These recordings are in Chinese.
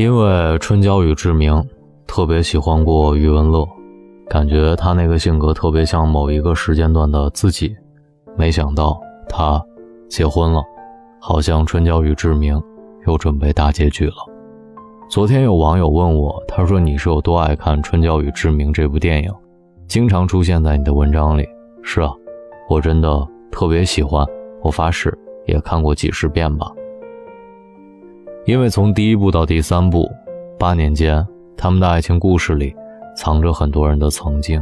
因为春娇与志明特别喜欢过余文乐，感觉他那个性格特别像某一个时间段的自己。没想到他结婚了，好像春娇与志明又准备大结局了。昨天有网友问我，他说你是有多爱看《春娇与志明》这部电影，经常出现在你的文章里。是啊，我真的特别喜欢，我发誓也看过几十遍吧。因为从第一部到第三部，八年间，他们的爱情故事里藏着很多人的曾经。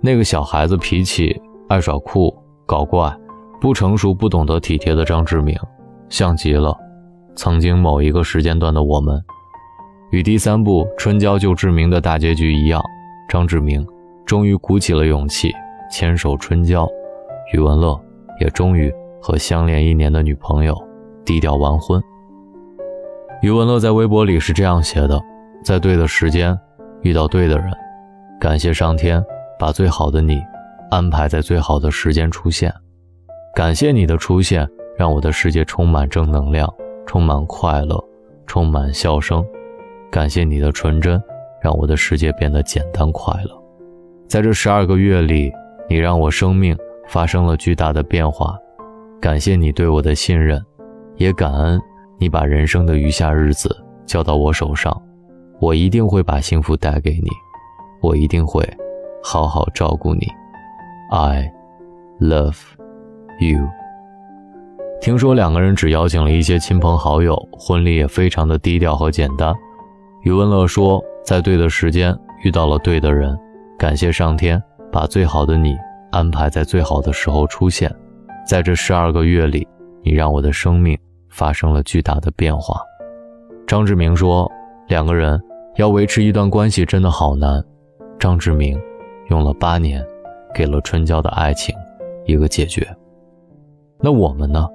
那个小孩子脾气爱耍酷搞怪、不成熟、不懂得体贴的张志明，像极了曾经某一个时间段的我们。与第三部春娇救志明的大结局一样，张志明终于鼓起了勇气牵手春娇，余文乐也终于和相恋一年的女朋友低调完婚。余文乐在微博里是这样写的：“在对的时间，遇到对的人，感谢上天把最好的你安排在最好的时间出现。感谢你的出现，让我的世界充满正能量，充满快乐，充满笑声。感谢你的纯真，让我的世界变得简单快乐。在这十二个月里，你让我生命发生了巨大的变化。感谢你对我的信任，也感恩。”你把人生的余下日子交到我手上，我一定会把幸福带给你，我一定会好好照顾你。I love you。听说两个人只邀请了一些亲朋好友，婚礼也非常的低调和简单。余文乐说，在对的时间遇到了对的人，感谢上天把最好的你安排在最好的时候出现，在这十二个月里，你让我的生命。发生了巨大的变化。张志明说：“两个人要维持一段关系真的好难。”张志明用了八年，给了春娇的爱情一个解决。那我们呢？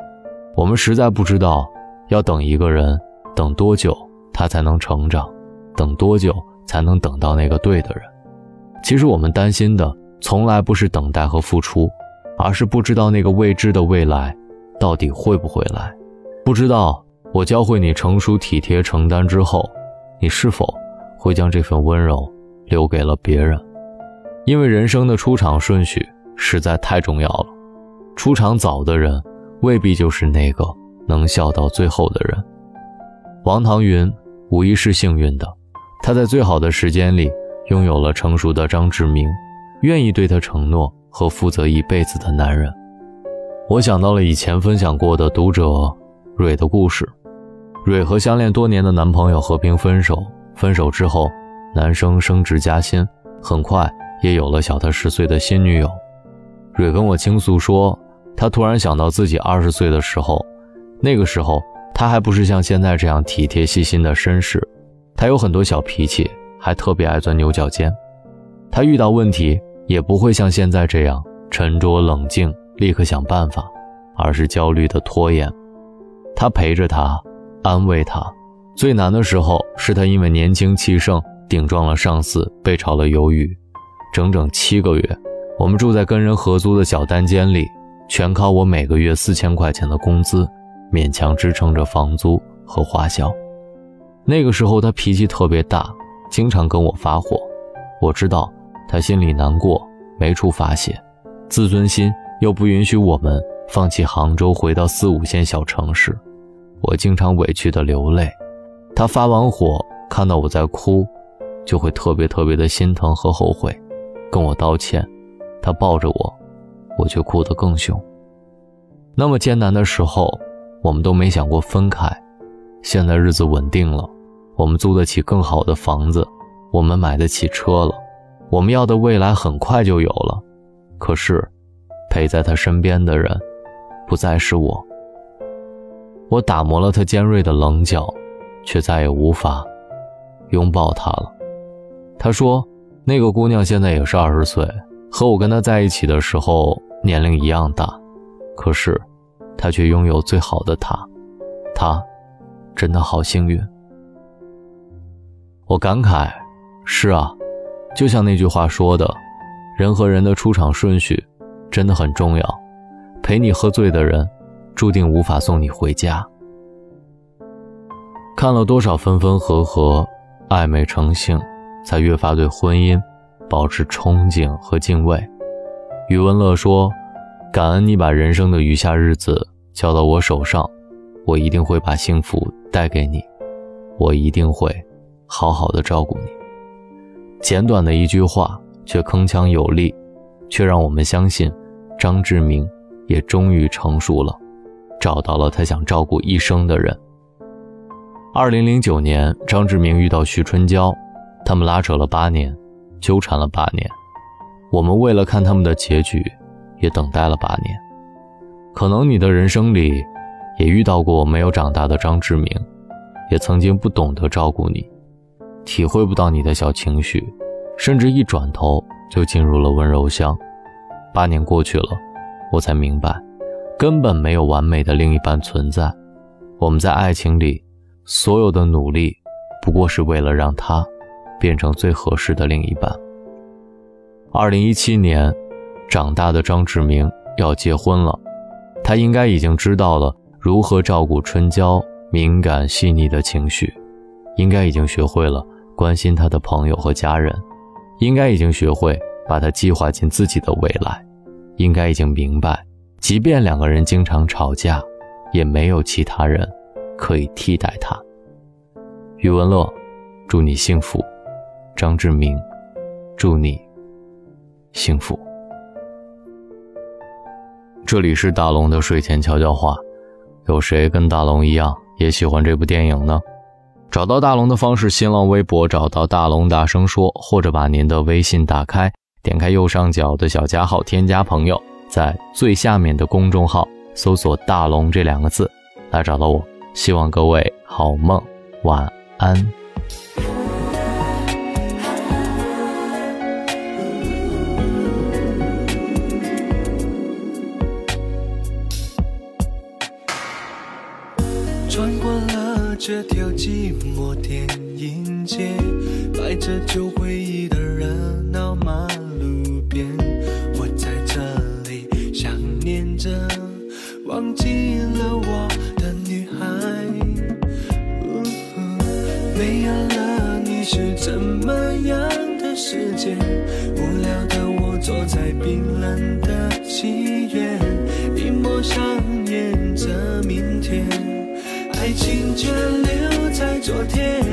我们实在不知道要等一个人等多久，他才能成长，等多久才能等到那个对的人。其实我们担心的从来不是等待和付出，而是不知道那个未知的未来到底会不会来。不知道我教会你成熟、体贴、承担之后，你是否会将这份温柔留给了别人？因为人生的出场顺序实在太重要了，出场早的人未必就是那个能笑到最后的人。王唐云无疑是幸运的，他在最好的时间里拥有了成熟的张志明，愿意对他承诺和负责一辈子的男人。我想到了以前分享过的读者。蕊的故事，蕊和相恋多年的男朋友和平分手。分手之后，男生升职加薪，很快也有了小他十岁的新女友。蕊跟我倾诉说，他突然想到自己二十岁的时候，那个时候他还不是像现在这样体贴细心的绅士，他有很多小脾气，还特别爱钻牛角尖。他遇到问题也不会像现在这样沉着冷静，立刻想办法，而是焦虑的拖延。他陪着他，安慰他。最难的时候是他因为年轻气盛，顶撞了上司，被炒了鱿鱼。整整七个月，我们住在跟人合租的小单间里，全靠我每个月四千块钱的工资，勉强支撑着房租和花销。那个时候他脾气特别大，经常跟我发火。我知道他心里难过，没处发泄，自尊心又不允许我们放弃杭州，回到四五线小城市。我经常委屈的流泪，他发完火看到我在哭，就会特别特别的心疼和后悔，跟我道歉。他抱着我，我却哭得更凶。那么艰难的时候，我们都没想过分开。现在日子稳定了，我们租得起更好的房子，我们买得起车了，我们要的未来很快就有了。可是，陪在他身边的人，不再是我。我打磨了他尖锐的棱角，却再也无法拥抱他了。他说：“那个姑娘现在也是二十岁，和我跟她在一起的时候年龄一样大，可是她却拥有最好的他，她真的好幸运。”我感慨：“是啊，就像那句话说的，人和人的出场顺序真的很重要。陪你喝醉的人。”注定无法送你回家。看了多少分分合合，暧昧成性，才越发对婚姻保持憧憬和敬畏。余文乐说：“感恩你把人生的余下日子交到我手上，我一定会把幸福带给你，我一定会好好的照顾你。”简短的一句话，却铿锵有力，却让我们相信，张志明也终于成熟了，找到了他想照顾一生的人。二零零九年，张志明遇到徐春娇，他们拉扯了八年，纠缠了八年。我们为了看他们的结局，也等待了八年。可能你的人生里，也遇到过没有长大的张志明，也曾经不懂得照顾你，体会不到你的小情绪，甚至一转头就进入了温柔乡。八年过去了，我才明白，根本没有完美的另一半存在。我们在爱情里。所有的努力，不过是为了让他变成最合适的另一半。二零一七年，长大的张志明要结婚了，他应该已经知道了如何照顾春娇敏感细腻的情绪，应该已经学会了关心他的朋友和家人，应该已经学会把他计划进自己的未来，应该已经明白，即便两个人经常吵架，也没有其他人。可以替代他。余文乐，祝你幸福。张志明，祝你幸福。这里是大龙的睡前悄悄话，有谁跟大龙一样也喜欢这部电影呢？找到大龙的方式：新浪微博找到大龙大声说，或者把您的微信打开，点开右上角的小加号，添加朋友，在最下面的公众号搜索“大龙”这两个字，来找到我。希望各位好梦，晚安。穿过了这条寂寞电影街，摆着旧回忆的人忘记了我的女孩。没有了你是怎么样的世界？无聊的我坐在冰冷的妓院，一抹上演着明天，爱情却留在昨天。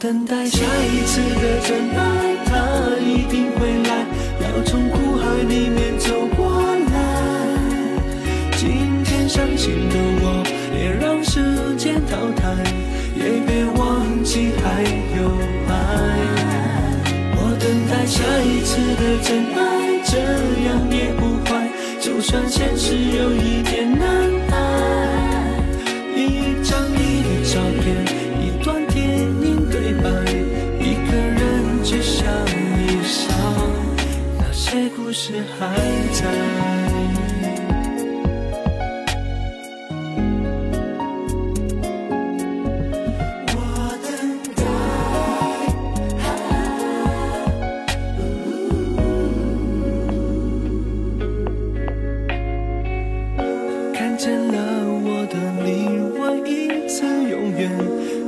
等待下一次的真爱，他一定会来，要从苦海里面走过来。今天伤心的我，别让时间淘汰，也别忘记还有爱。我等待下一次的真爱，这样也不坏，就算现实有一点是还在。我等待看见了我的另外一次永远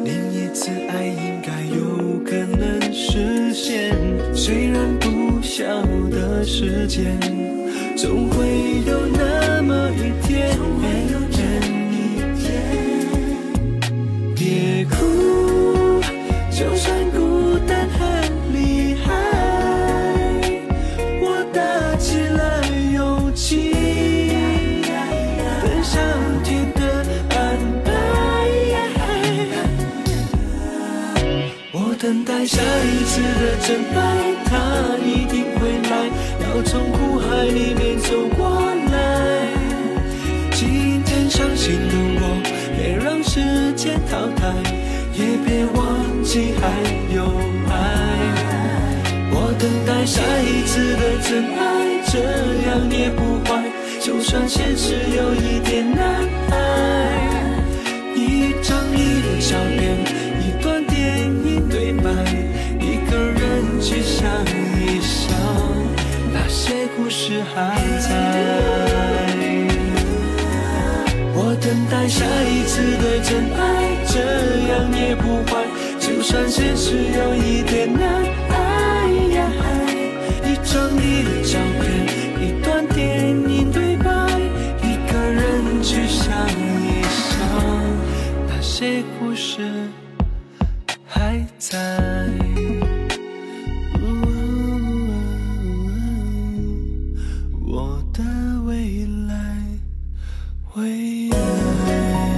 另一次爱应该有可能实现。虽然不想时间总会有那么一天，总会有这一天别哭，就算孤单很厉害，我打起了勇气，等上天的安排。我等待下一次的真爱，他一定。从苦海里面走过来，今天伤心的我，别让时间淘汰，也别忘记还有爱。我等待下一次的真爱，这样也不坏，就算现实有一点难还在。我等待下一次的真爱，这样也不坏。就算现实有一点难。我的未来，未来。